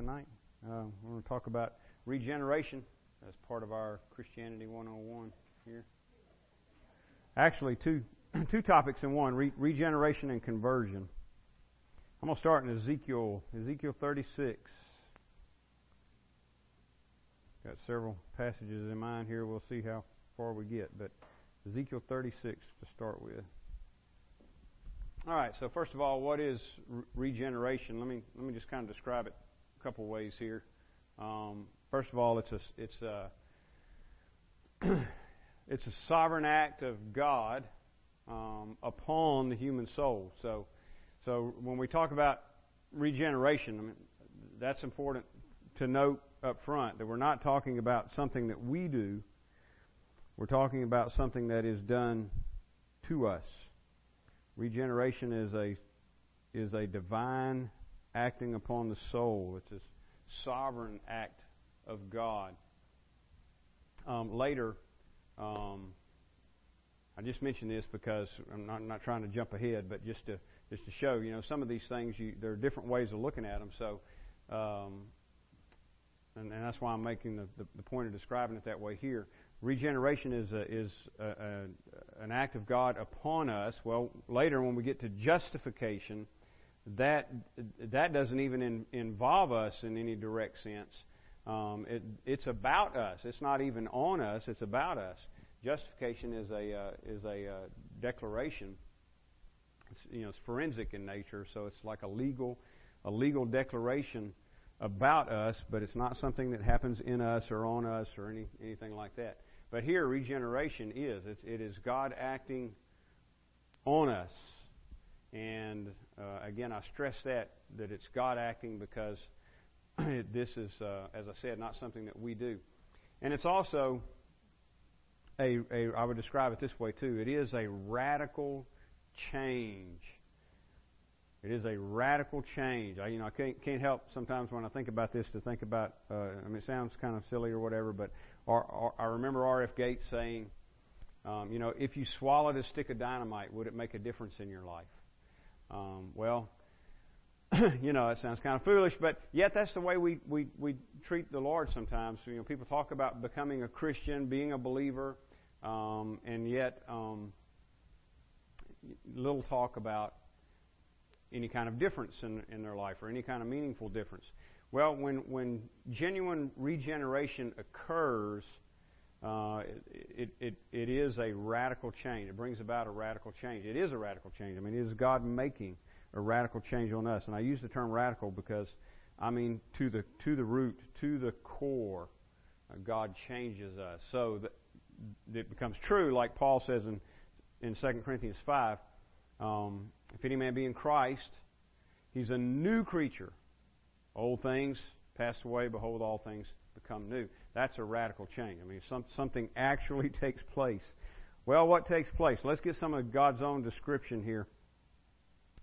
tonight. Uh, we're going to talk about regeneration as part of our Christianity 101 here. Actually, two two topics in one: re- regeneration and conversion. I'm going to start in Ezekiel, Ezekiel 36. Got several passages in mind here. We'll see how far we get, but Ezekiel 36 to start with. All right. So first of all, what is re- regeneration? Let me let me just kind of describe it couple ways here. Um, first of all, it's a it's a it's a sovereign act of God um, upon the human soul. So so when we talk about regeneration, I mean, that's important to note up front that we're not talking about something that we do. We're talking about something that is done to us. Regeneration is a is a divine acting upon the soul. It's a sovereign act of God. Um, later, um, I just mentioned this because I'm not, I'm not, trying to jump ahead, but just to just to show, you know, some of these things you, there are different ways of looking at them. So, um, and, and, that's why I'm making the, the, the, point of describing it that way here. Regeneration is a, is a, a, an act of God upon us. Well, later when we get to justification, that that doesn't even in, involve us in any direct sense. Um, it, it's about us. It's not even on us. It's about us. Justification is a uh, is a uh, declaration. It's, you know, it's forensic in nature, so it's like a legal a legal declaration about us, but it's not something that happens in us or on us or any, anything like that. But here, regeneration is. It's, it is God acting on us. And uh, again, I stress that, that it's God acting because this is, uh, as I said, not something that we do. And it's also a, a, I would describe it this way too, it is a radical change. It is a radical change. I, you know, I can't, can't help sometimes when I think about this to think about. Uh, I mean, it sounds kind of silly or whatever, but I remember R.F. Gates saying, um, you know, if you swallowed a stick of dynamite, would it make a difference in your life? Um, well, you know, it sounds kind of foolish, but yet that's the way we, we, we treat the Lord sometimes. You know, people talk about becoming a Christian, being a believer, um, and yet um, little talk about any kind of difference in, in their life or any kind of meaningful difference. Well, when, when genuine regeneration occurs, uh, it, it, it is a radical change. It brings about a radical change. It is a radical change. I mean, is God making a radical change on us. And I use the term radical because, I mean, to the, to the root, to the core, uh, God changes us. So that it becomes true, like Paul says in, in 2 Corinthians 5, um, if any man be in Christ, he's a new creature. Old things pass away, behold, all things become new. That's a radical change. I mean, some, something actually takes place. Well, what takes place? Let's get some of God's own description here,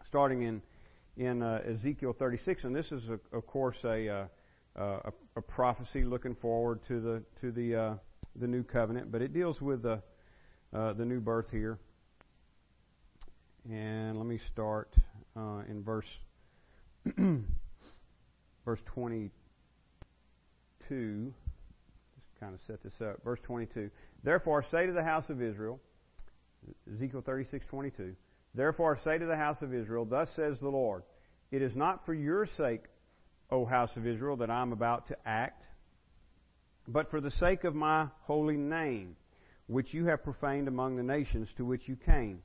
starting in in uh, Ezekiel 36, and this is, a, of course, a, uh, a, a prophecy looking forward to the to the uh, the new covenant, but it deals with the uh, the new birth here. And let me start uh, in verse verse 22. Kind of set this up. Verse 22. Therefore, say to the house of Israel, Ezekiel 36:22. Therefore, say to the house of Israel, Thus says the Lord, It is not for your sake, O house of Israel, that I am about to act, but for the sake of my holy name, which you have profaned among the nations to which you came.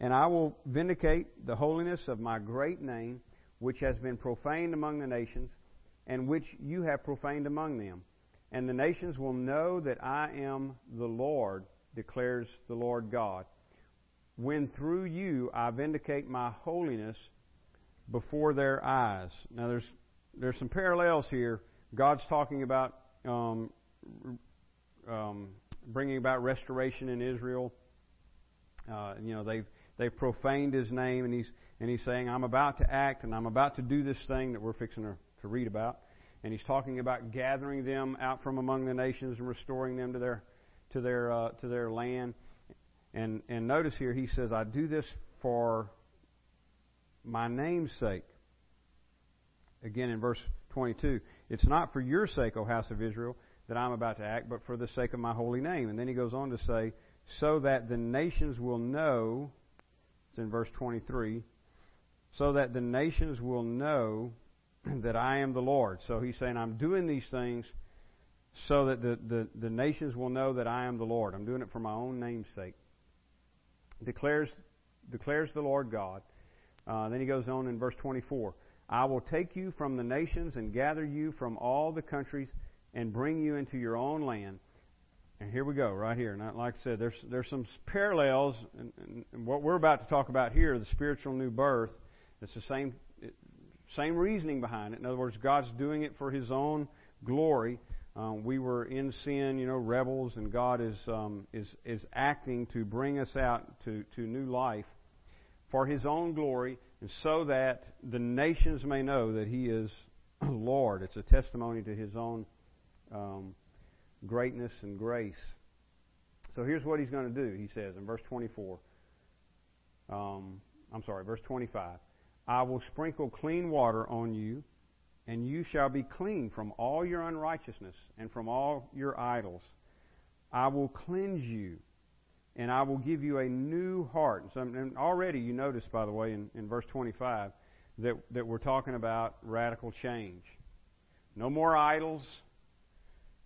And I will vindicate the holiness of my great name, which has been profaned among the nations, and which you have profaned among them. And the nations will know that I am the Lord, declares the Lord God, when through you I vindicate my holiness before their eyes. Now there's there's some parallels here. God's talking about um, um, bringing about restoration in Israel. Uh, you know they've they've profaned His name, and He's and he's saying, I'm about to act and I'm about to do this thing that we're fixing to, to read about. And he's talking about gathering them out from among the nations and restoring them to their, to their, uh, to their land. And, and notice here, he says, I do this for my name's sake. again in verse 22, it's not for your sake, O house of Israel, that I'm about to act, but for the sake of my holy name. And then he goes on to say, so that the nations will know, it's in verse 23, so that the nations will know that I am the Lord. So he's saying, I'm doing these things so that the, the, the nations will know that I am the Lord. I'm doing it for my own name's sake. Declares, declares the Lord God. Uh, then he goes on in verse 24. I will take you from the nations and gather you from all the countries and bring you into your own land. And here we go, right here. Now, like I said, there's there's some parallels, and, and what we're about to talk about here, the spiritual new birth. It's the same same reasoning behind it. In other words, God's doing it for His own glory. Um, we were in sin, you know, rebels, and God is um, is is acting to bring us out to to new life for His own glory, and so that the nations may know that He is Lord. It's a testimony to His own um, greatness and grace. So here's what He's going to do. He says in verse 24. Um, I'm sorry, verse 25. I will sprinkle clean water on you, and you shall be clean from all your unrighteousness and from all your idols. I will cleanse you, and I will give you a new heart. So, and already you notice, by the way, in, in verse 25, that, that we're talking about radical change. No more idols.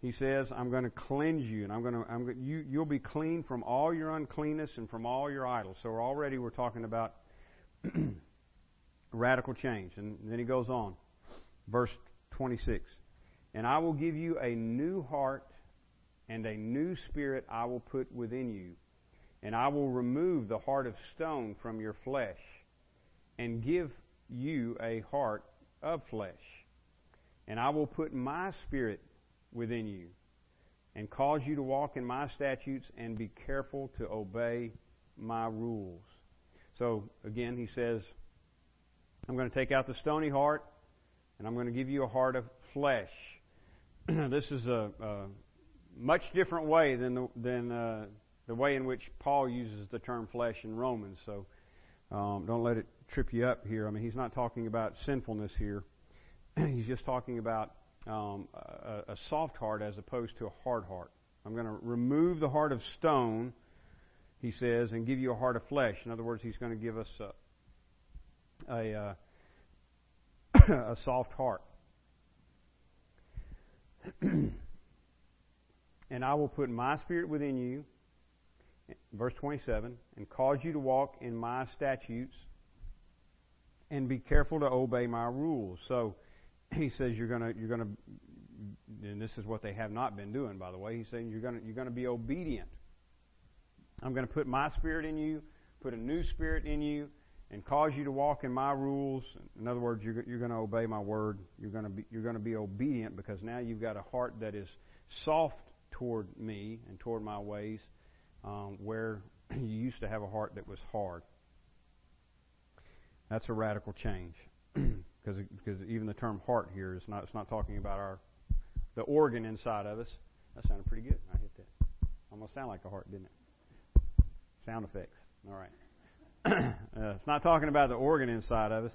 He says, "I'm going to cleanse you, and I'm going to, I'm going, you, you'll be clean from all your uncleanness and from all your idols." So already we're talking about radical change. And then he goes on, verse 26. And I will give you a new heart and a new spirit I will put within you. And I will remove the heart of stone from your flesh and give you a heart of flesh. And I will put my spirit within you and cause you to walk in my statutes and be careful to obey my rules. So again, he says, I'm going to take out the stony heart, and I'm going to give you a heart of flesh. this is a, a, much different way than the, than uh, the way in which Paul uses the term flesh in Romans. So um, don't let it trip you up here. I mean, he's not talking about sinfulness here. he's just talking about um, a, a soft heart as opposed to a hard heart. I'm going to remove the heart of stone, he says, and give you a heart of flesh. In other words, he's going to give us a, uh, a soft heart. and I will put my spirit within you, verse 27, and cause you to walk in my statutes and be careful to obey my rules. So he says you're going to you're going to and this is what they have not been doing by the way. He's saying you're going to you're going to be obedient. I'm going to put my spirit in you, put a new spirit in you, and cause you to walk in my rules. In other words, you're, you're going to obey my word. You're going to be you're going to be obedient because now you've got a heart that is soft toward me and toward my ways, um, where you used to have a heart that was hard. That's a radical change because because even the term heart here is not it's not talking about our the organ inside of us. That sounded pretty good. I hit that. Almost sound like a heart, didn't it? Sound effects. All right. Uh, it's not talking about the organ inside of us.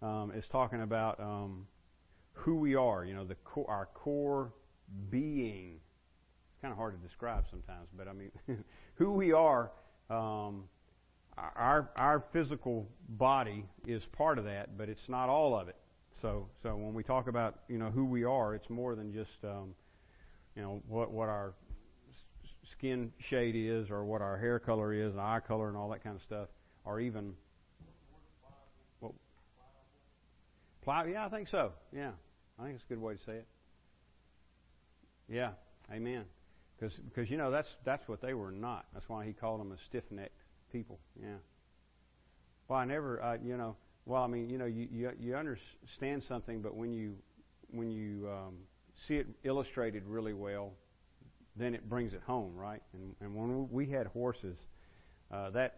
Um, it's talking about um, who we are. You know, the co- our core being. It's kind of hard to describe sometimes, but I mean, who we are. Um, our our physical body is part of that, but it's not all of it. So so when we talk about you know who we are, it's more than just um, you know what what our skin shade is or what our hair color is and eye color and all that kind of stuff or even well, ply, yeah, I think so. Yeah, I think it's a good way to say it. Yeah, amen. Because because you know that's that's what they were not. That's why he called them a stiff-necked people. Yeah. Well, I never, I, you know, well, I mean, you know, you, you you understand something, but when you when you um, see it illustrated really well, then it brings it home, right? And, and when we had horses, uh, that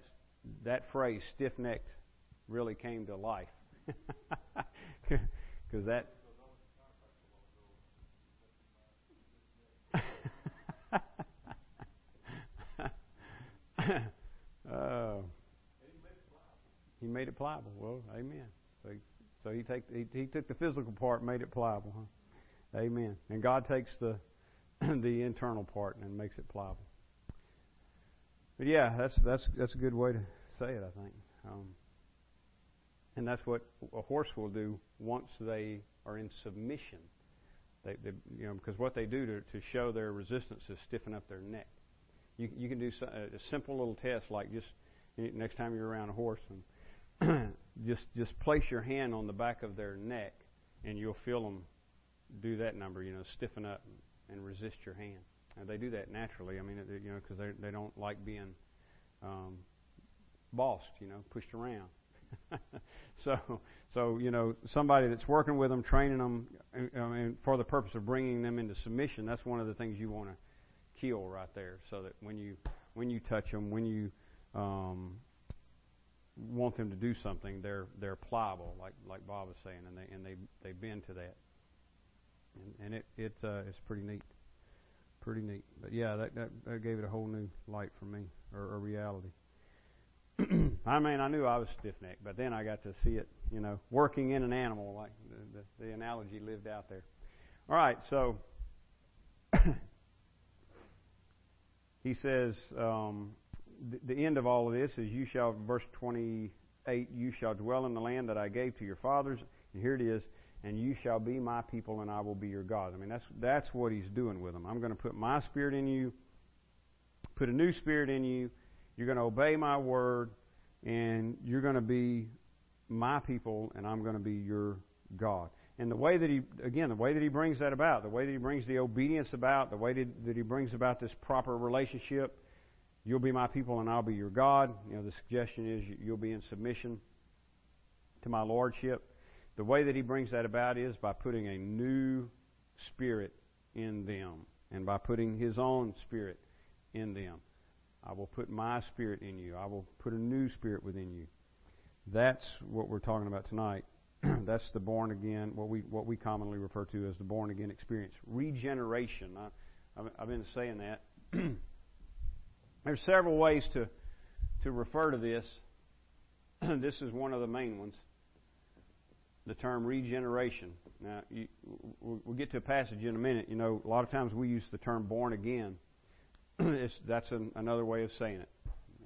that phrase stiff necked really came to life. Because that. uh, he made it pliable. Well, amen. So he So he take he, he took the physical part made it pliable. Huh? Amen. And God takes the the internal part and makes it pliable. But yeah, that's that's that's a good way to say it. I think. Um, and that's what a horse will do once they are in submission. They, they you know, because what they do to, to show their resistance is stiffen up their neck. You, you can do a simple little test like just next time you're around a horse and just just place your hand on the back of their neck and you'll feel them do that number. You know, stiffen up and resist your hand. And they do that naturally. I mean, you know, because they they don't like being um, bossed. You know, pushed around. so, so you know, somebody that's working with them, training them, I mean, for the purpose of bringing them into submission. That's one of the things you want to kill right there, so that when you when you touch them, when you um, want them to do something, they're they're pliable, like like Bob was saying, and they and they they bend to that, and, and it it uh, it's pretty neat, pretty neat. But yeah, that, that that gave it a whole new light for me, or a reality. I mean, I knew I was stiff necked, but then I got to see it, you know, working in an animal, like the, the, the analogy lived out there. All right, so he says, um, the, the end of all of this is, you shall, verse 28, you shall dwell in the land that I gave to your fathers. And here it is, and you shall be my people, and I will be your God. I mean, that's that's what he's doing with them. I'm going to put my spirit in you, put a new spirit in you you're going to obey my word, and you're going to be my people, and I'm going to be your God. And the way that he, again, the way that he brings that about, the way that he brings the obedience about, the way that he brings about this proper relationship, you'll be my people and I'll be your God. You know, the suggestion is you'll be in submission to my lordship. The way that he brings that about is by putting a new spirit in them and by putting his own spirit in them. I will put my spirit in you. I will put a new spirit within you. That's what we're talking about tonight. That's the born again, what we what we commonly refer to as the born again experience, regeneration. I, I've been saying that. There's several ways to to refer to this. this is one of the main ones. The term regeneration. Now, you, we'll get to a passage in a minute. You know, a lot of times we use the term born again that's an, another way of saying it.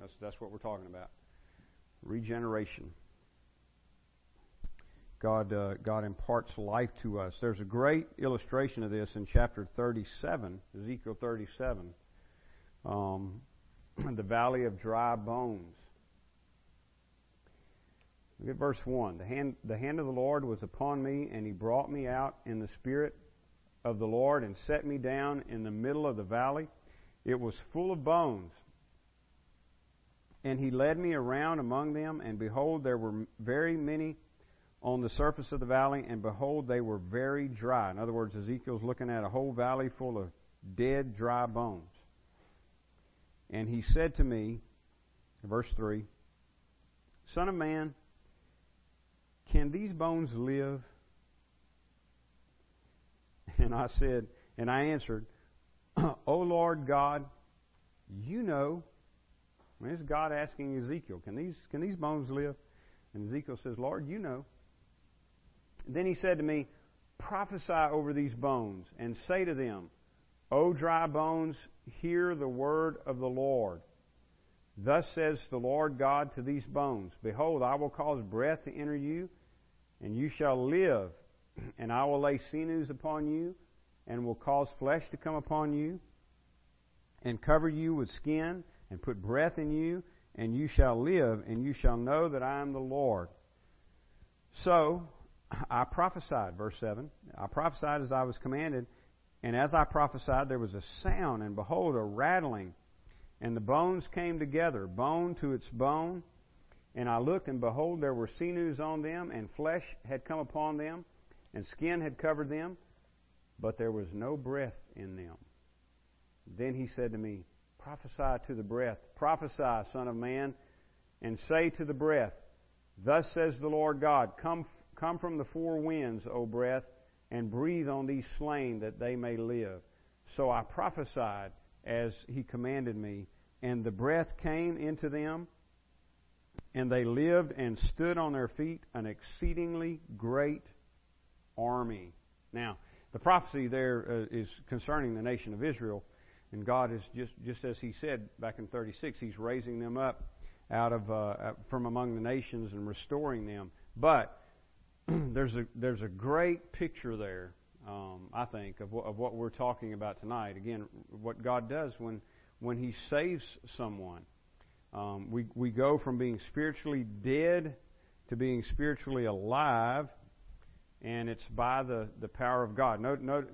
That's, that's what we're talking about. Regeneration. God, uh, God imparts life to us. There's a great illustration of this in chapter 37, Ezekiel 37, um, the valley of dry bones. Look at verse 1. The hand, the hand of the Lord was upon me, and he brought me out in the spirit of the Lord and set me down in the middle of the valley it was full of bones. And he led me around among them, and behold, there were very many on the surface of the valley, and behold, they were very dry. In other words, Ezekiel's looking at a whole valley full of dead, dry bones. And he said to me, verse 3, Son of man, can these bones live? And I said, and I answered, O oh, Lord God, you know. I mean, it's God asking Ezekiel, can these, can these bones live? And Ezekiel says, Lord, you know. then he said to me, Prophesy over these bones and say to them, O dry bones, hear the word of the Lord. Thus says the Lord God to these bones Behold, I will cause breath to enter you, and you shall live, and I will lay sinews upon you and will cause flesh to come upon you, and cover you with skin, and put breath in you, and you shall live, and you shall know that I am the Lord. So I prophesied, verse 7. I prophesied as I was commanded, and as I prophesied, there was a sound, and behold, a rattling, and the bones came together, bone to its bone. And I looked, and behold, there were sinews on them, and flesh had come upon them, and skin had covered them, but there was no breath in them. Then he said to me, Prophesy to the breath, prophesy, Son of Man, and say to the breath, Thus says the Lord God, Come, come from the four winds, O breath, and breathe on these slain that they may live. So I prophesied as he commanded me, and the breath came into them, and they lived and stood on their feet an exceedingly great army. Now, the prophecy there uh, is concerning the nation of Israel, and God is just just as He said back in 36, He's raising them up out of uh, from among the nations and restoring them. But there's a there's a great picture there, um, I think, of of what we're talking about tonight. Again, what God does when when He saves someone. Um, we we go from being spiritually dead to being spiritually alive, and it's by the, the power of God. Note, note,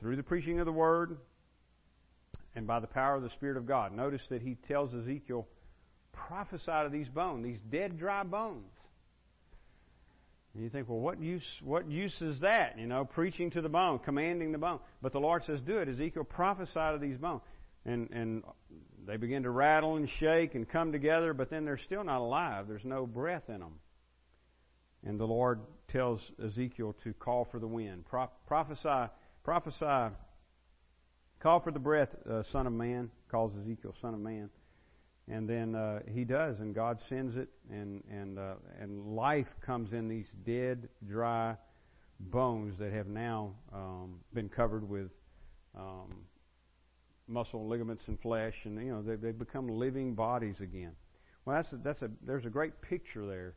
through the preaching of the Word and by the power of the Spirit of God. Notice that he tells Ezekiel, prophesy to these bones, these dead, dry bones. And you think, well, what use, what use is that? You know, preaching to the bone, commanding the bone. But the Lord says, do it. Ezekiel, prophesy to these bones. And, and they begin to rattle and shake and come together, but then they're still not alive. There's no breath in them. And the Lord tells Ezekiel to call for the wind. Pro- prophesy, prophesy, call for the breath, uh, Son of Man, calls Ezekiel Son of Man. And then uh, he does, and God sends it, and and uh, and life comes in these dead, dry bones that have now um, been covered with um, muscle, and ligaments, and flesh, and you know they, they've become living bodies again. Well, that's a, that's a there's a great picture there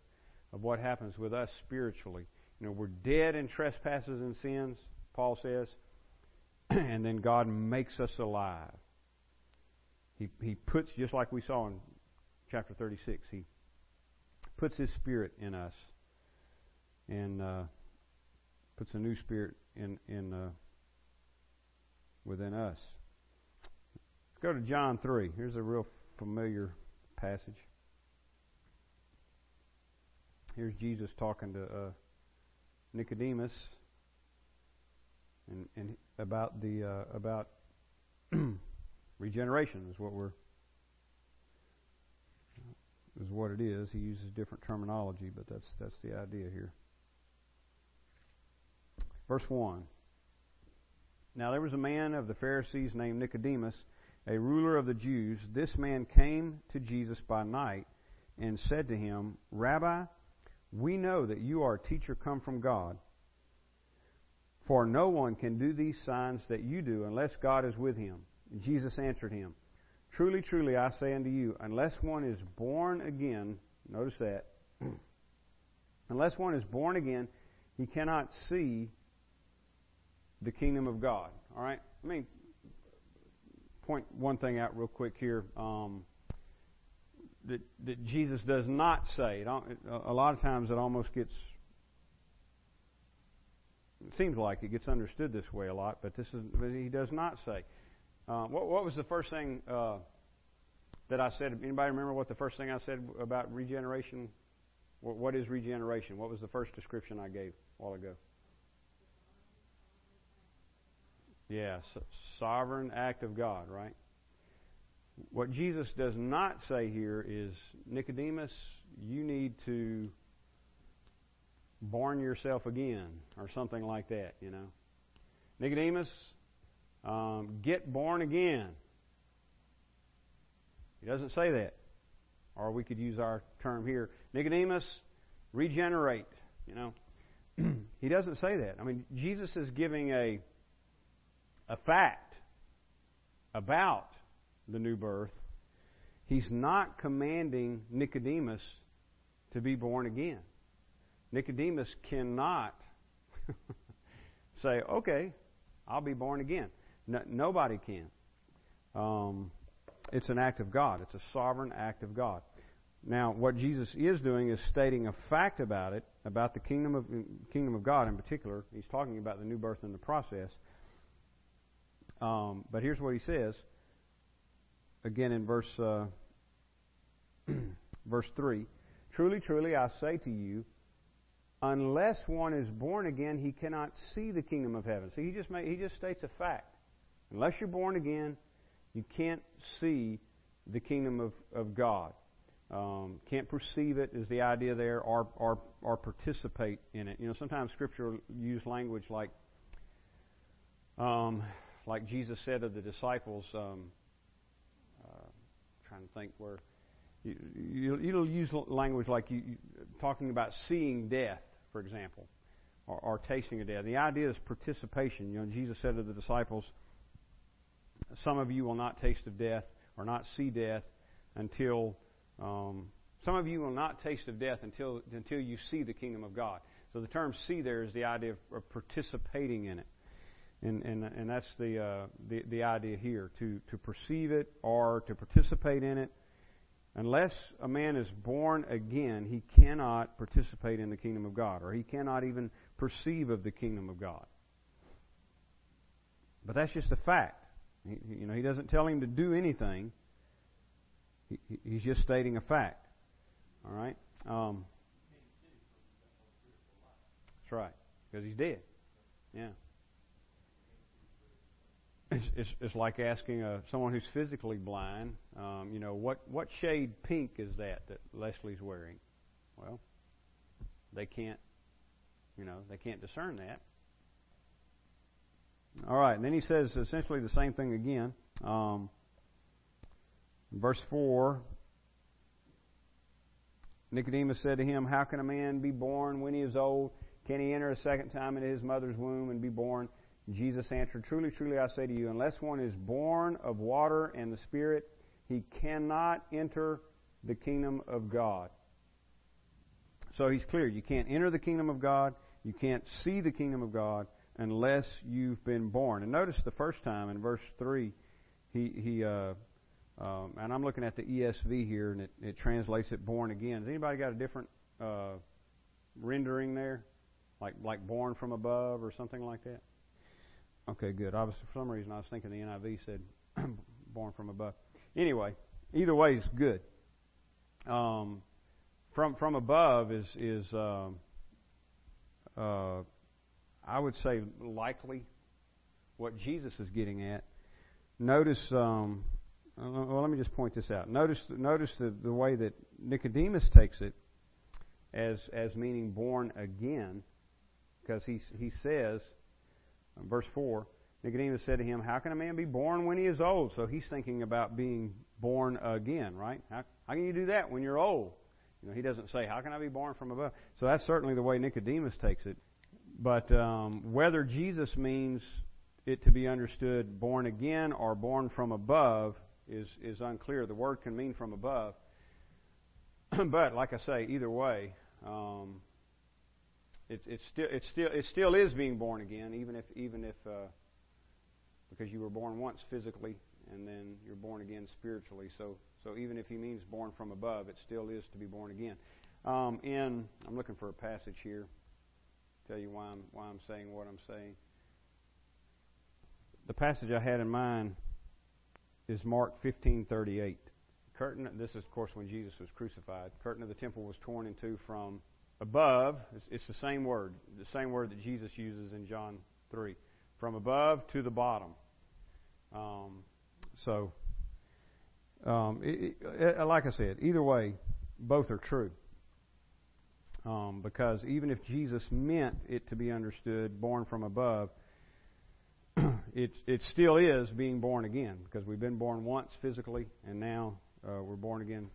of what happens with us spiritually. You know, we're dead in trespasses and sins, Paul says, and then God makes us alive. He, he puts, just like we saw in chapter 36, He puts His Spirit in us and uh, puts a new spirit in, in uh, within us. Go to John 3. Here's a real familiar passage. Here's Jesus talking to uh, Nicodemus and, and about the uh, about regeneration is what we're is what it is. He uses different terminology, but that's that's the idea here. Verse one. Now there was a man of the Pharisees named Nicodemus, a ruler of the Jews. This man came to Jesus by night and said to him, Rabbi, we know that you are a teacher come from God. For no one can do these signs that you do unless God is with him. And Jesus answered him, Truly, truly, I say unto you, unless one is born again, notice that, unless one is born again, he cannot see the kingdom of God. All right? Let me point one thing out real quick here. Um, that, that Jesus does not say. a lot of times it almost gets, it seems like it gets understood this way a lot, but this is, but he does not say. Uh, what, what, was the first thing uh, that I said? Anybody remember what the first thing I said about regeneration? what, what is regeneration? What was the first description I gave a while ago? Yeah, sovereign act of God, right? What Jesus does not say here is, Nicodemus, you need to born yourself again, or something like that, you know. Nicodemus, um, get born again. He doesn't say that. Or we could use our term here Nicodemus, regenerate, you know. he doesn't say that. I mean, Jesus is giving a, a fact about the new birth, he's not commanding Nicodemus to be born again. Nicodemus cannot say, okay, I'll be born again. No, nobody can. Um, it's an act of God. It's a sovereign act of God. Now, what Jesus is doing is stating a fact about it, about the kingdom of kingdom of God in particular. He's talking about the new birth in the process. Um, but here's what he says: again in verse uh, verse three. Truly, truly, I say to you, unless one is born again, he cannot see the kingdom of heaven. See, he just he just states a fact. Unless you're born again, you can't see the kingdom of, of God. Um, can't perceive it is the idea there, or, or or participate in it. You know, sometimes Scripture use language like, um, like Jesus said of the disciples. Um, trying to think where you, you, you'll use language like you, you, talking about seeing death, for example, or, or tasting of death. The idea is participation. You know, Jesus said to the disciples, "Some of you will not taste of death or not see death until." Um, some of you will not taste of death until until you see the kingdom of God. So the term "see" there is the idea of, of participating in it, and and and that's the, uh, the the idea here to to perceive it or to participate in it. Unless a man is born again, he cannot participate in the kingdom of God, or he cannot even perceive of the kingdom of God. But that's just a fact. He, you know, he doesn't tell him to do anything. He, he's just stating a fact. All right. Um, that's right, because he's dead. Yeah. It's, it's, it's like asking a, someone who's physically blind, um, you know, what, what shade pink is that that Leslie's wearing? Well, they can't, you know, they can't discern that. All right, and then he says essentially the same thing again. Um, verse 4 Nicodemus said to him, How can a man be born when he is old? Can he enter a second time into his mother's womb and be born? Jesus answered, Truly, truly, I say to you, unless one is born of water and the Spirit, he cannot enter the kingdom of God. So he's clear. You can't enter the kingdom of God. You can't see the kingdom of God unless you've been born. And notice the first time in verse 3, he, he uh, um, and I'm looking at the ESV here, and it, it translates it born again. Has anybody got a different uh, rendering there? Like, like born from above or something like that? Okay, good. I was for some reason I was thinking the NIV said born from above. Anyway, either way is good. Um, from from above is is uh, uh, I would say likely what Jesus is getting at. Notice. Um, well, let me just point this out. Notice notice the, the way that Nicodemus takes it as as meaning born again, because he he says Verse 4 Nicodemus said to him, How can a man be born when he is old? So he's thinking about being born again, right? How, how can you do that when you're old? You know, he doesn't say, How can I be born from above? So that's certainly the way Nicodemus takes it. But um, whether Jesus means it to be understood born again or born from above is, is unclear. The word can mean from above. but like I say, either way, um, it's still it's still it still is being born again, even if even if uh, because you were born once physically and then you're born again spiritually. So so even if he means born from above, it still is to be born again. Um, I'm looking for a passage here. Tell you why I'm why I'm saying what I'm saying. The passage I had in mind is Mark 15:38. Curtain. This is of course when Jesus was crucified. Curtain of the temple was torn in two from above, it's, the same word, the same word that Jesus uses in John 3. From above to the bottom. Um, so, um, it, it, like I said, either way, both are true. Um, because even if Jesus meant it to be understood, born from above, it, it still is being born again because we've been born once physically and now uh, we're born again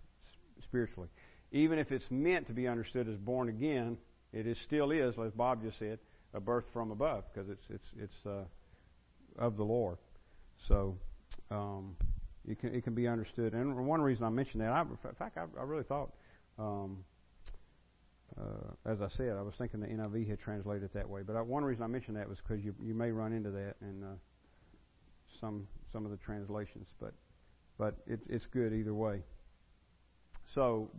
spiritually even if it's meant to be understood as born again, it is still is, as Bob just said, a birth from above because it's it's it's uh, of the Lord. So um, it can it can be understood. And one reason I mentioned that, I, in fact, I, I really thought, um, uh, as I said, I was thinking the NIV had translated it that way. But I, one reason I mentioned that was because you you may run into that in uh, some some of the translations. But but it, it's good either way. So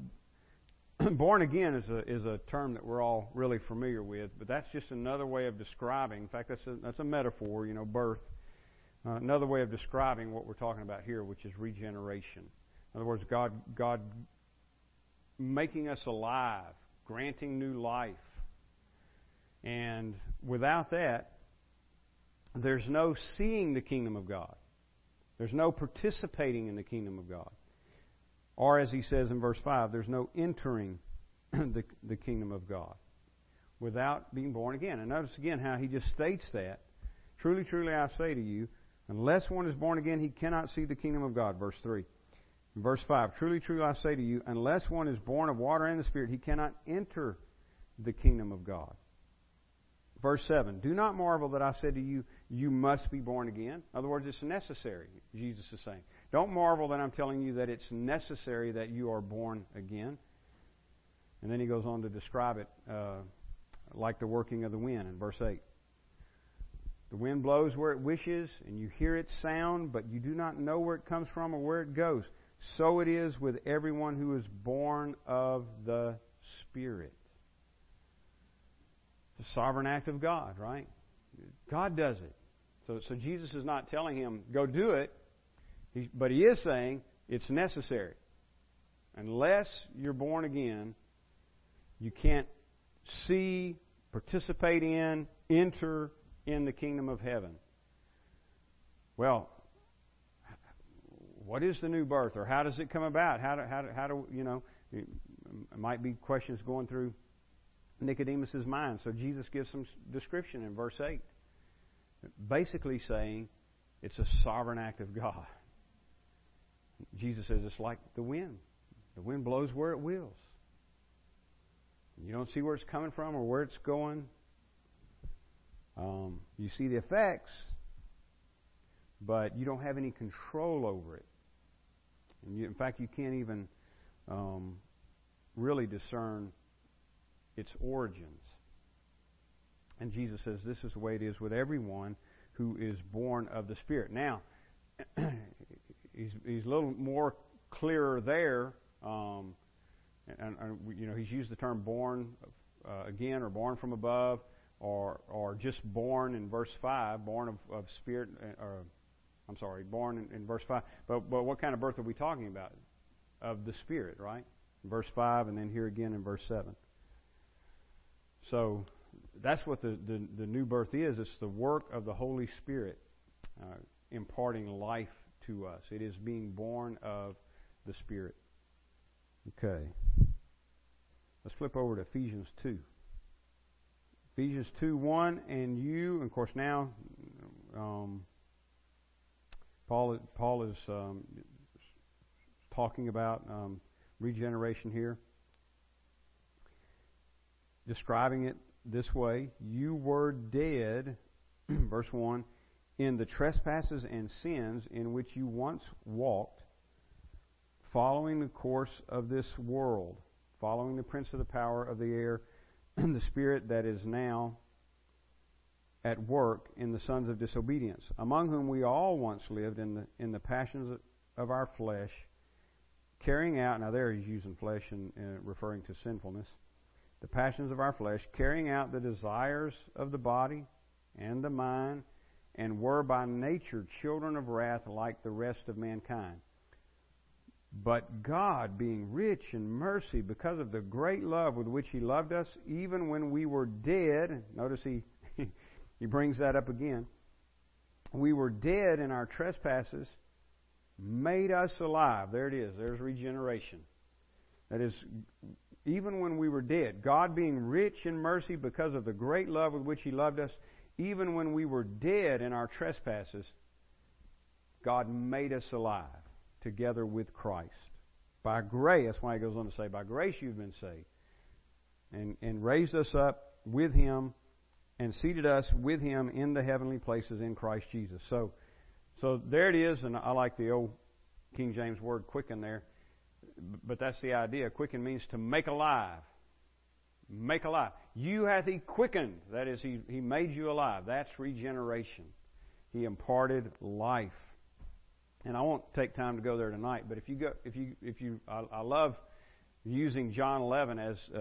born again is a is a term that we're all really familiar with, but that's just another way of describing. In fact, that's a, that's a metaphor, you know, birth. Uh, another way of describing what we're talking about here, which is regeneration. In other words, God God making us alive, granting new life, and without that, there's no seeing the kingdom of God. There's no participating in the kingdom of God. Or, as he says in verse 5, there's no entering the, the kingdom of God without being born again. And notice again how he just states that. Truly, truly, I say to you, unless one is born again, he cannot see the kingdom of God. Verse 3. Verse 5 Truly, truly, I say to you, unless one is born of water and the Spirit, he cannot enter the kingdom of God. Verse 7 Do not marvel that I said to you, You must be born again. In other words, it's necessary, Jesus is saying. Don't marvel that I'm telling you that it's necessary that you are born again. And then he goes on to describe it uh, like the working of the wind in verse 8. The wind blows where it wishes, and you hear its sound, but you do not know where it comes from or where it goes. So it is with everyone who is born of the Spirit. The sovereign act of God, right? God does it. So, so Jesus is not telling him, go do it, he, but he is saying it's necessary. Unless you're born again, you can't see, participate in, enter in the kingdom of heaven. Well, what is the new birth, or how does it come about? How do, how do, how do you know? It might be questions going through Nicodemus's mind. So Jesus gives some description in verse eight, basically saying it's a sovereign act of God. Jesus says it's like the wind. The wind blows where it wills. You don't see where it's coming from or where it's going. Um, you see the effects, but you don't have any control over it. You, in fact, you can't even um, really discern its origins. And Jesus says this is the way it is with everyone who is born of the Spirit. Now, he's, he's a little more clearer there. Um, and, and, you know, he's used the term born uh, again or born from above or or just born in verse five, born of, of spirit, uh, or I'm sorry, born in, in, verse five. But but what kind of birth are we talking about? Of the spirit, right? verse five, and then here again in verse seven. So that's what the, the, the new birth is. It's the work of the Holy Spirit uh, imparting life to us. It is being born of the Spirit. Okay. Let's flip over to Ephesians 2. Ephesians 2 1, and you, of course, now um, Paul, Paul is um, talking about um, regeneration here, describing it this way You were dead, verse 1, in the trespasses and sins in which you once walked, following the course of this world, following the prince of the power of the air and the spirit that is now at work in the sons of disobedience, among whom we all once lived in the in the passions of our flesh, carrying out. Now there he's using flesh and referring to sinfulness. The passions of our flesh, carrying out the desires of the body and the mind, and were by nature children of wrath like the rest of mankind. But God, being rich in mercy, because of the great love with which He loved us, even when we were dead, notice He, he brings that up again. We were dead in our trespasses, made us alive. There it is. There's regeneration. That is, even when we were dead, God being rich in mercy because of the great love with which He loved us, even when we were dead in our trespasses, God made us alive together with Christ. By grace, that's why he goes on to say, by grace you've been saved. And, and raised us up with him and seated us with him in the heavenly places in Christ Jesus. So, so there it is, and I like the old King James word quicken there, but that's the idea. Quicken means to make alive. Make alive. You hath he quickened. That is, he, he made you alive. That's regeneration. He imparted life and I won't take time to go there tonight. But if you go, if you, if you, I, I love using John 11 as uh,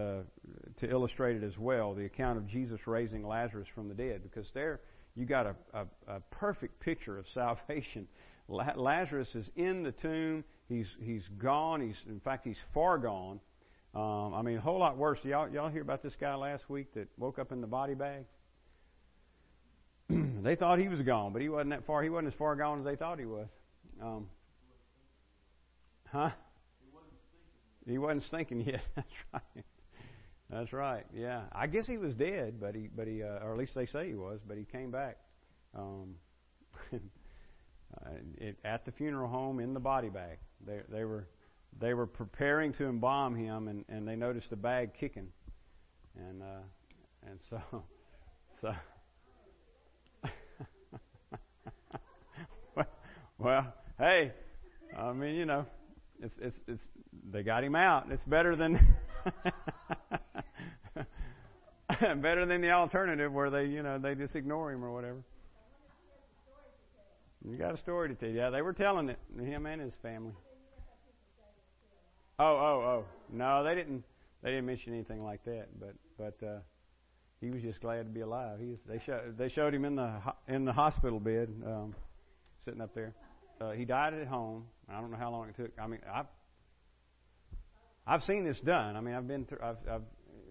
to illustrate it as well, the account of Jesus raising Lazarus from the dead, because there you got a, a, a perfect picture of salvation. Lazarus is in the tomb. He's he's gone. He's in fact he's far gone. Um, I mean, a whole lot worse. Y'all y'all hear about this guy last week that woke up in the body bag? they thought he was gone, but he wasn't that far. He wasn't as far gone as they thought he was. Um, huh? He wasn't stinking yet. That's right. That's right. Yeah, I guess he was dead, but he, but he, uh, or at least they say he was, but he came back. Um, uh, it, at the funeral home in the body bag. They, they were they were preparing to embalm him, and, and they noticed the bag kicking, and uh, and so so. well, hey, I mean, you know, it's it's it's they got him out. It's better than better than the alternative where they, you know, they just ignore him or whatever. You got a story to tell. Yeah, they were telling it. Him and his family. Oh, oh, oh. No, they didn't. They didn't mention anything like that. But, but uh, he was just glad to be alive. They showed they showed him in the in the hospital bed, um, sitting up there. Uh, he died at home. I don't know how long it took. I mean, I've I've seen this done. I mean, I've been through. I've, I've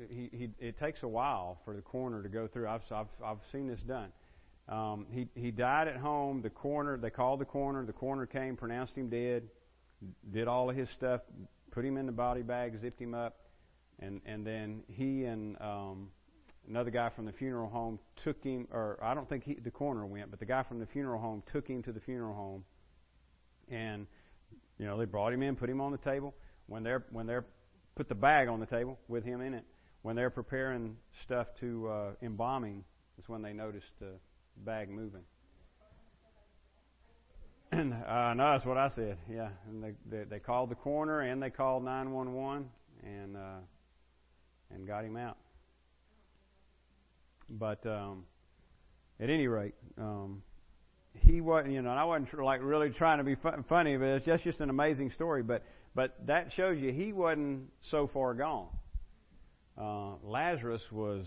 he, he it takes a while for the coroner to go through. I've I've I've seen this done. Um, he he died at home. The coroner they called the coroner. The coroner came, pronounced him dead, did all of his stuff, put him in the body bag, zipped him up, and and then he and um, another guy from the funeral home took him. Or I don't think he, the coroner went, but the guy from the funeral home took him to the funeral home, and you know they brought him in, put him on the table. When they're when they're put the bag on the table with him in it, when they're preparing stuff to uh, embalming, is when they noticed the bag moving. Uh, no, that's what I said. Yeah, and they, they they called the coroner and they called 911 and uh, and got him out. But um, at any rate, um, he wasn't. You know, I wasn't like really trying to be fu- funny, but it's just just an amazing story. But but that shows you he wasn't so far gone uh, Lazarus was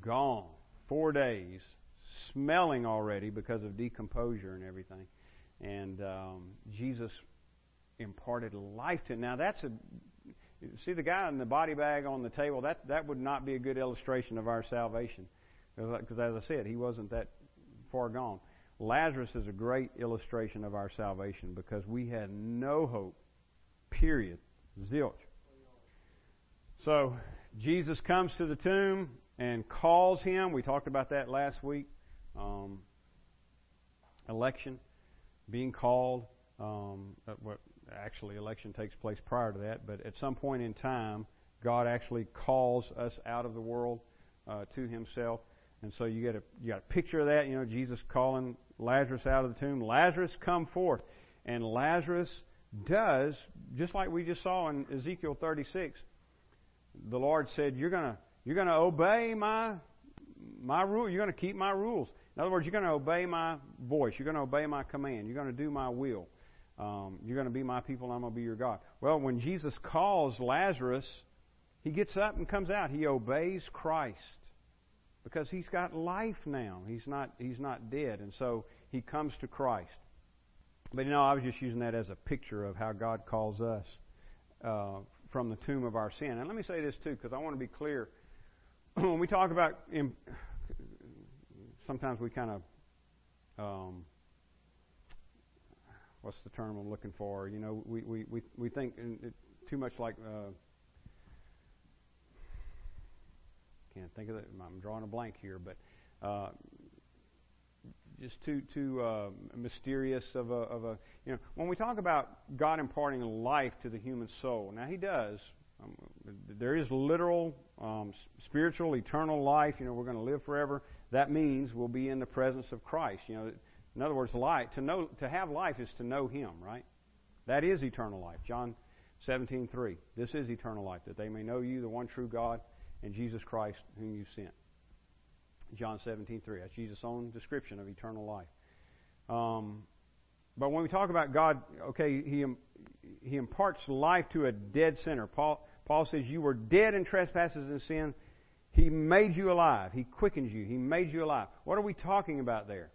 gone four days, smelling already because of decomposure and everything. And um, Jesus imparted life to him. Now that's a see the guy in the body bag on the table. That that would not be a good illustration of our salvation, because as I said, he wasn't that far gone. Lazarus is a great illustration of our salvation because we had no hope. Period. Zilch. So Jesus comes to the tomb and calls him. We talked about that last week. Um, election, being called. Um, what actually election takes place prior to that, but at some point in time, God actually calls us out of the world uh, to Himself. And so you get a you got a picture of that. You know, Jesus calling Lazarus out of the tomb. Lazarus, come forth, and Lazarus does just like we just saw in Ezekiel 36 the Lord said, "You're gonna you're gonna obey my my rule. You're gonna keep my rules. In other words, you're gonna obey my voice. You're gonna obey my command. You're gonna do my will. Um, you're gonna be my people. and I'm gonna be your God." Well, when Jesus calls Lazarus, he gets up and comes out. He obeys Christ because he's got life now. He's not he's not dead, and so he comes to Christ. But you know, I was just using that as a picture of how God calls us uh, from the tomb of our sin. And let me say this too, because I want to be clear. when we talk about, sometimes we kind of, um, what's the term I'm looking for? You know, we we we, we think too much like. Uh, can't think of it. I'm drawing a blank here, but uh, just too too uh, mysterious of a of a you know when we talk about God imparting life to the human soul. Now He does. Um, there is literal um, spiritual eternal life. You know we're going to live forever. That means we'll be in the presence of Christ. You know, in other words, life to know to have life is to know Him. Right? That is eternal life. John 17:3. This is eternal life, that they may know you, the one true God, and Jesus Christ, whom you sent. John 17:3. That's Jesus' own description of eternal life. Um, but when we talk about God, okay, he he imparts life to a dead sinner. Paul Paul says you were dead in trespasses and sin. He made you alive. He quickens you. He made you alive. What are we talking about there?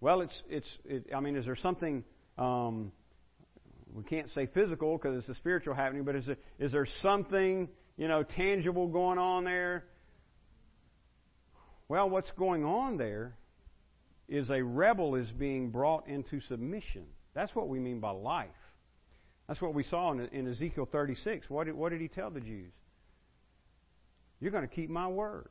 Well, it's it's. It, I mean, is there something? Um, we can't say physical because it's a spiritual happening, but is there, is there something you know tangible going on there? Well, what's going on there is a rebel is being brought into submission. That's what we mean by life. That's what we saw in, in Ezekiel 36. What did, what did he tell the Jews? You're going to keep my word.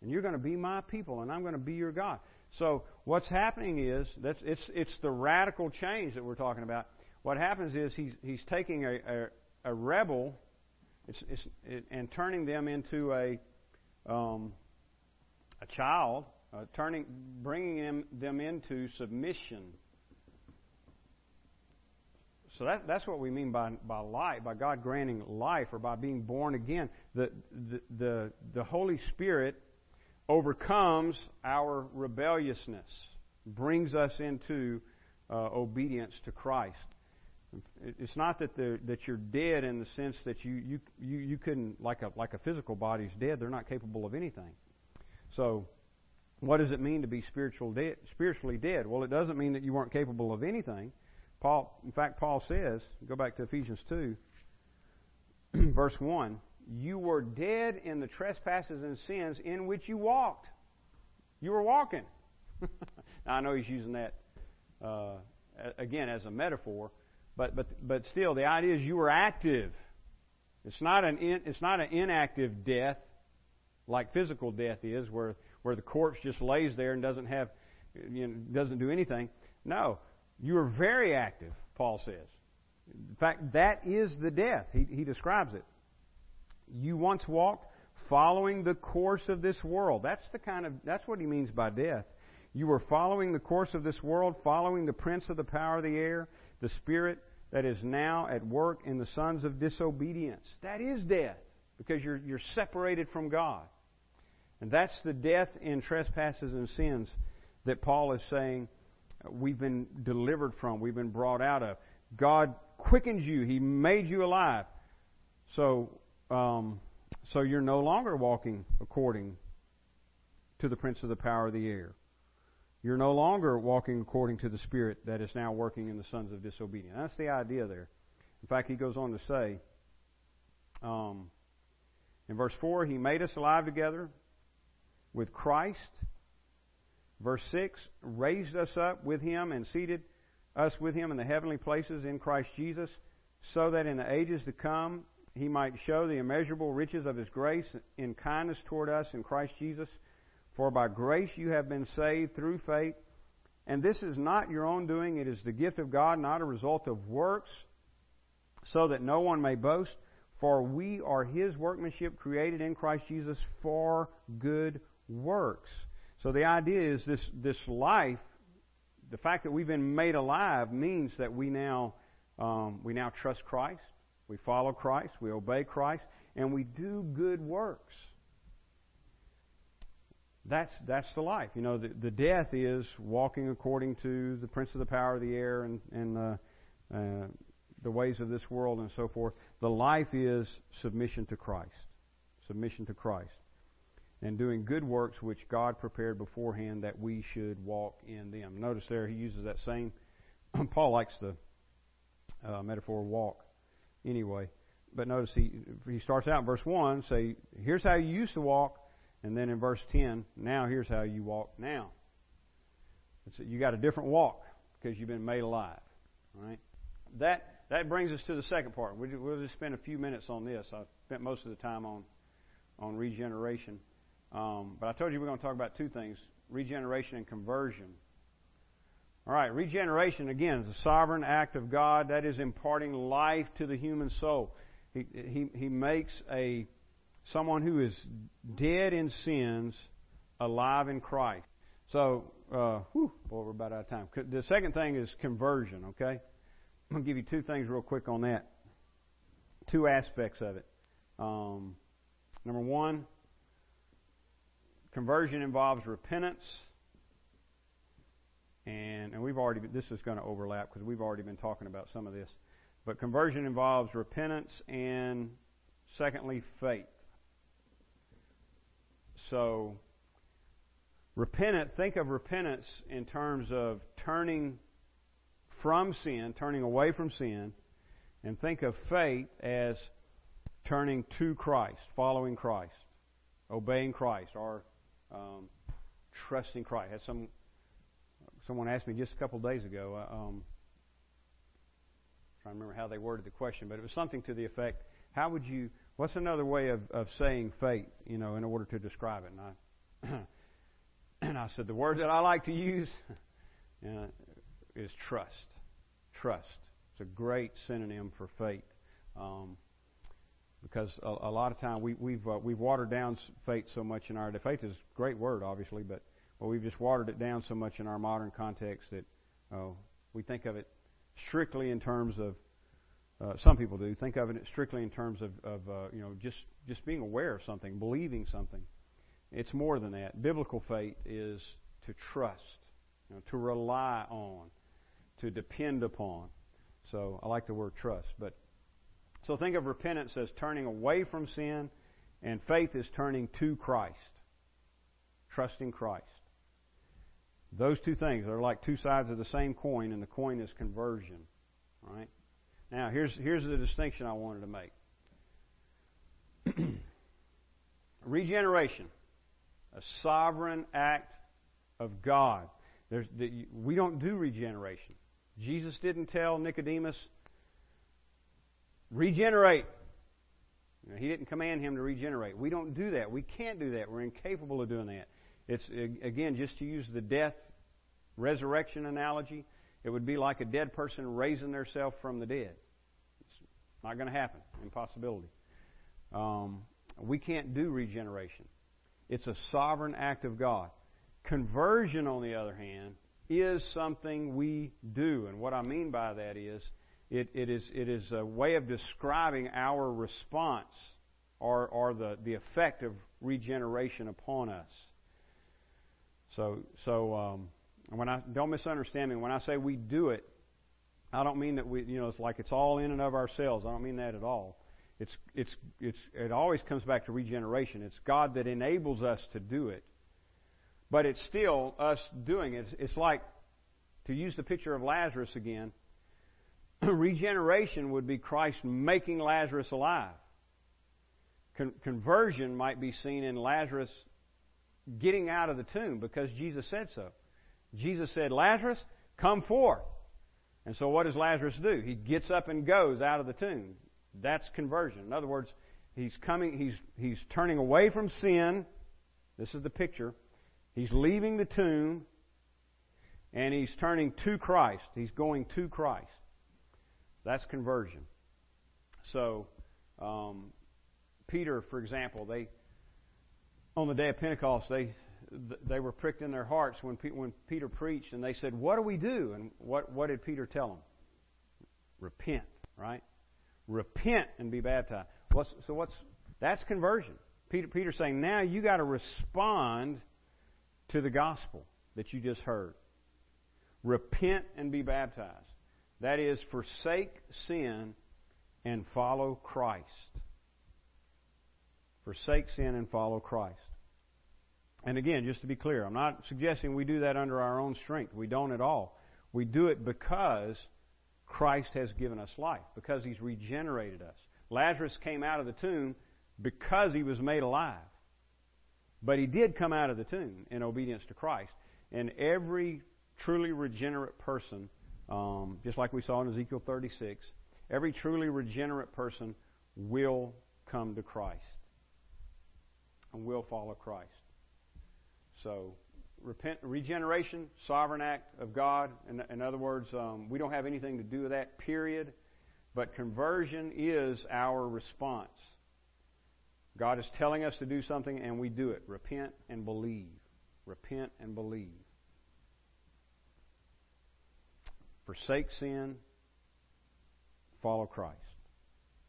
And you're going to be my people, and I'm going to be your God. So what's happening is that's it's it's the radical change that we're talking about. What happens is he's he's taking a a, a rebel, it's, it's, it, and turning them into a um, a child, uh, turning bringing them them into submission. So that, that's what we mean by, by life, by God granting life or by being born again. The, the, the, the Holy Spirit overcomes our rebelliousness, brings us into uh, obedience to Christ. It's not that that you're dead in the sense that you, you, you, you couldn't, like a, like a physical body's dead, they're not capable of anything. So, what does it mean to be spiritual dead, spiritually dead? Well, it doesn't mean that you weren't capable of anything. Paul, in fact, Paul says, go back to Ephesians 2, verse 1, you were dead in the trespasses and sins in which you walked. You were walking. now, I know he's using that uh, again as a metaphor, but but but still, the idea is you were active. It's not an in, it's not an inactive death like physical death is, where where the corpse just lays there and doesn't have you know, doesn't do anything. No, you were very active. Paul says. In fact, that is the death. He, he describes it. You once walked following the course of this world. That's the kind of that's what he means by death. You were following the course of this world, following the prince of the power of the air, the spirit that is now at work in the sons of disobedience. That is death because you're you're separated from God. And that's the death in trespasses and sins that Paul is saying we've been delivered from, we've been brought out of. God quickens you. He made you alive. So um, so you're no longer walking according to the prince of the power of the air. You're no longer walking according to the spirit that is now working in the sons of disobedience. That's the idea there. In fact, he goes on to say, um, in verse 4, he made us alive together with Christ. Verse 6, raised us up with him and seated us with him in the heavenly places in Christ Jesus, so that in the ages to come he might show the immeasurable riches of his grace in kindness toward us in Christ Jesus. For by grace you have been saved through faith. And this is not your own doing, it is the gift of God, not a result of works, so that no one may boast. For we are his workmanship created in Christ Jesus for good works. So the idea is this, this life, the fact that we've been made alive means that we now, um, we now trust Christ. We follow Christ, we obey Christ, and we do good works. That's that's the life. You know, the, the death is walking according to the prince of the power of the air and and uh, uh, the ways of this world and so forth. The life is submission to Christ, submission to Christ, and doing good works which God prepared beforehand that we should walk in them. Notice there he uses that same. Paul likes the uh, metaphor walk anyway. But notice he he starts out in verse one, say, here's how you used to walk, and then in verse ten, now here's how you walk now. It's, you got a different walk because you've been made alive. Right? That that brings us to the second part. We'll just spend a few minutes on this. I spent most of the time on on regeneration, um, but I told you we're going to talk about two things: regeneration and conversion. All right, regeneration, again, is a sovereign act of God that is imparting life to the human soul. He, he, he makes a someone who is dead in sins alive in Christ. So, uh, whew, boy, we're about out of time. The second thing is conversion, okay? I'm going to give you two things real quick on that. Two aspects of it. Um, number one, conversion involves repentance and and we've already this is going to overlap because we've already been talking about some of this. But conversion involves repentance and secondly faith. So repentance, think of repentance in terms of turning from sin, turning away from sin, and think of faith as turning to Christ, following Christ, obeying Christ, or um, trusting Christ. Had some Someone asked me just a couple days ago. Uh, um, trying to remember how they worded the question, but it was something to the effect: How would you? What's another way of, of saying faith? You know, in order to describe it. And I, and I said, the word that I like to use uh, is trust. Trust. It's a great synonym for faith. Um, because a, a, lot of time we, we've uh, we've watered down faith so much in our faith is a great word, obviously, but well, we've just watered it down so much in our modern context that uh, we think of it strictly in terms of uh, some people do think of it strictly in terms of, of uh, you know just just being aware of something, believing something. It's more than that. Biblical faith is to trust, you know, to rely on, to depend upon. So I like the word trust. But so think of repentance as turning away from sin, and faith is turning to Christ, trusting Christ. Those two things are like two sides of the same coin, and the coin is conversion. Right? Now, here's here's the distinction I wanted to make. Regeneration, a sovereign act of God. There's, we don't do regeneration. Jesus didn't tell Nicodemus, regenerate. He didn't command him to regenerate. We don't do that. We can't do that. We're incapable of doing that. It's, again, just to use the death resurrection analogy, it would be like a dead person raising themselves from the dead. It's not going to happen. Impossibility. Um, we can't do regeneration. It's a sovereign act of God. Conversion, on the other hand, is something we do. And what I mean by that is it, it is it is a way of describing our response or, or the, the effect of regeneration upon us. So so um, when I don't misunderstand me, when I say we do it, I don't mean that we you know it's like it's all in and of ourselves. I don't mean that at all. It's, it's, it's, it always comes back to regeneration. It's God that enables us to do it. But it's still us doing it. It's, it's like, to use the picture of Lazarus again, regeneration would be Christ making Lazarus alive. Con- conversion might be seen in Lazarus getting out of the tomb because Jesus said so. Jesus said, Lazarus, come forth. And so what does Lazarus do? He gets up and goes out of the tomb. That's conversion. In other words, he's coming, he's, he's turning away from sin. This is the picture. He's leaving the tomb and he's turning to Christ. He's going to Christ. That's conversion. So, um, Peter, for example, they on the day of Pentecost, they they were pricked in their hearts when when Peter preached, and they said, "What do we do?" And what what did Peter tell them? Repent, right? repent and be baptized. What's, so what's that's conversion. Peter Peter saying now you got to respond to the gospel that you just heard. Repent and be baptized. That is forsake sin and follow Christ. Forsake sin and follow Christ. And again, just to be clear, I'm not suggesting we do that under our own strength. We don't at all. We do it because Christ has given us life, because He's regenerated us. Lazarus came out of the tomb because he was made alive. But he did come out of the tomb in obedience to Christ. And every truly regenerate person, um, just like we saw in Ezekiel 36, every truly regenerate person will come to Christ and will follow Christ. So repent, regeneration, sovereign act of God. In, in other words, um, we don't have anything to do with that, period. But conversion is our response. God is telling us to do something, and we do it. Repent and believe. Repent and believe. Forsake sin, follow Christ.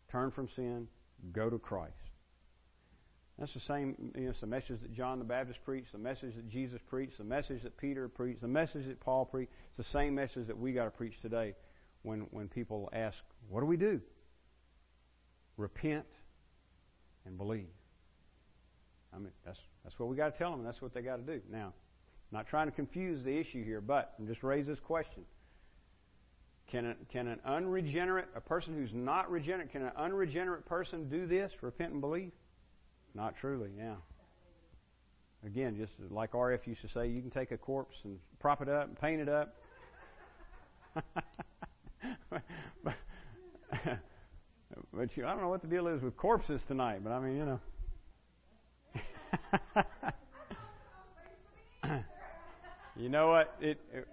Turn from sin, go to Christ. That's the same, you know, it's the message that John the Baptist preached, the message that Jesus preached, the message that Peter preached, the message that Paul preached. It's the same message that we got to preach today when, when people ask, what do we do? Repent and believe. I mean, that's, that's what we got to tell them, that's what they got to do. Now, I'm not trying to confuse the issue here, but I'm just raise this question. Can, a, can an unregenerate, a person who's not regenerate, can an unregenerate person do this, repent and believe? Not truly, yeah. Again, just like RF used to say, you can take a corpse and prop it up and paint it up. but, but you, I don't know what the deal is with corpses tonight, but I mean, you know. You know what? It, it,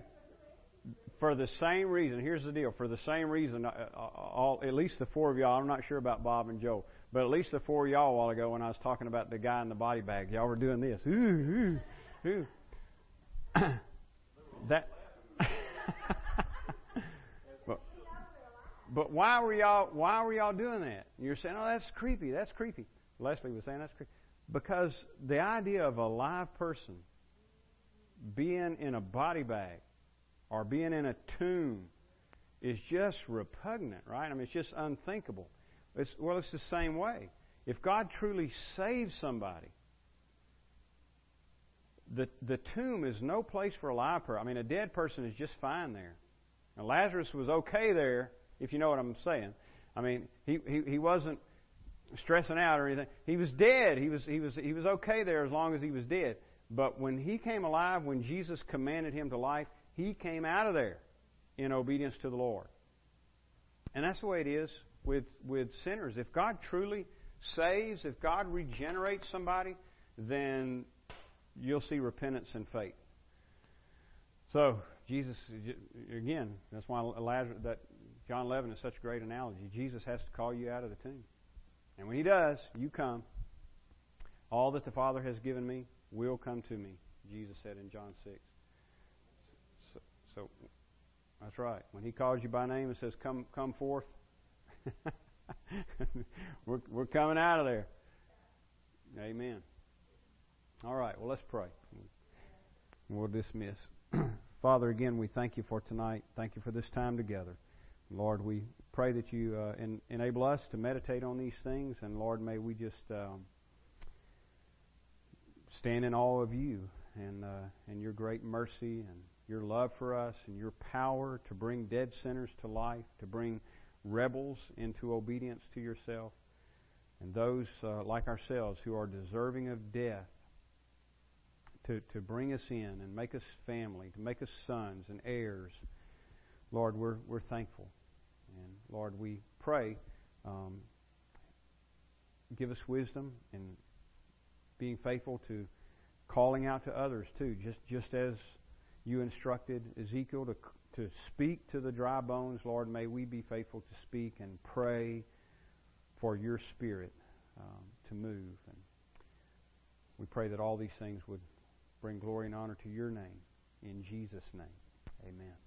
for the same reason. Here's the deal. For the same reason, uh, uh, all at least the four of y'all. I'm not sure about Bob and Joe, but at least the four of y'all a while ago when I was talking about the guy in the body bag, y'all were doing this. Ooh, ooh, ooh. that. but, but why were y'all why were y'all doing that? You're saying, oh, that's creepy. That's creepy. Leslie was saying that's creepy because the idea of a live person being in a body bag or being in a tomb is just repugnant, right? I mean, it's just unthinkable. It's, well, it's the same way. If God truly saves somebody, the, the tomb is no place for a live person. I mean, a dead person is just fine there. Now, Lazarus was okay there, if you know what I'm saying. I mean, he, he, he wasn't stressing out or anything. He was dead. He was, he, was, he was okay there as long as he was dead. But when he came alive, when Jesus commanded him to life, he came out of there in obedience to the Lord. And that's the way it is with, with sinners. If God truly saves, if God regenerates somebody, then you'll see repentance and faith. So, Jesus, again, that's why Lazarus, that John 11 is such a great analogy. Jesus has to call you out of the tomb. And when he does, you come. All that the Father has given me will come to me, Jesus said in John 6. So, that's right. When he calls you by name and says, Come come forth, we're, we're coming out of there. Amen. All right, well, let's pray. We'll dismiss. Father, again, we thank you for tonight. Thank you for this time together. Lord, we pray that you uh, en- enable us to meditate on these things, and Lord, may we just um, stand in awe of you and uh, and your great mercy and your love for us and your power to bring dead sinners to life, to bring rebels into obedience to yourself, and those uh, like ourselves who are deserving of death. To, to bring us in and make us family, to make us sons and heirs. Lord, we're, we're thankful. And Lord, we pray, um, give us wisdom and being faithful to calling out to others too, just just as you instructed Ezekiel to to speak to the dry bones. Lord, may we be faithful to speak and pray for your Spirit um, to move. And we pray that all these things would bring glory and honor to your name. In Jesus' name, Amen.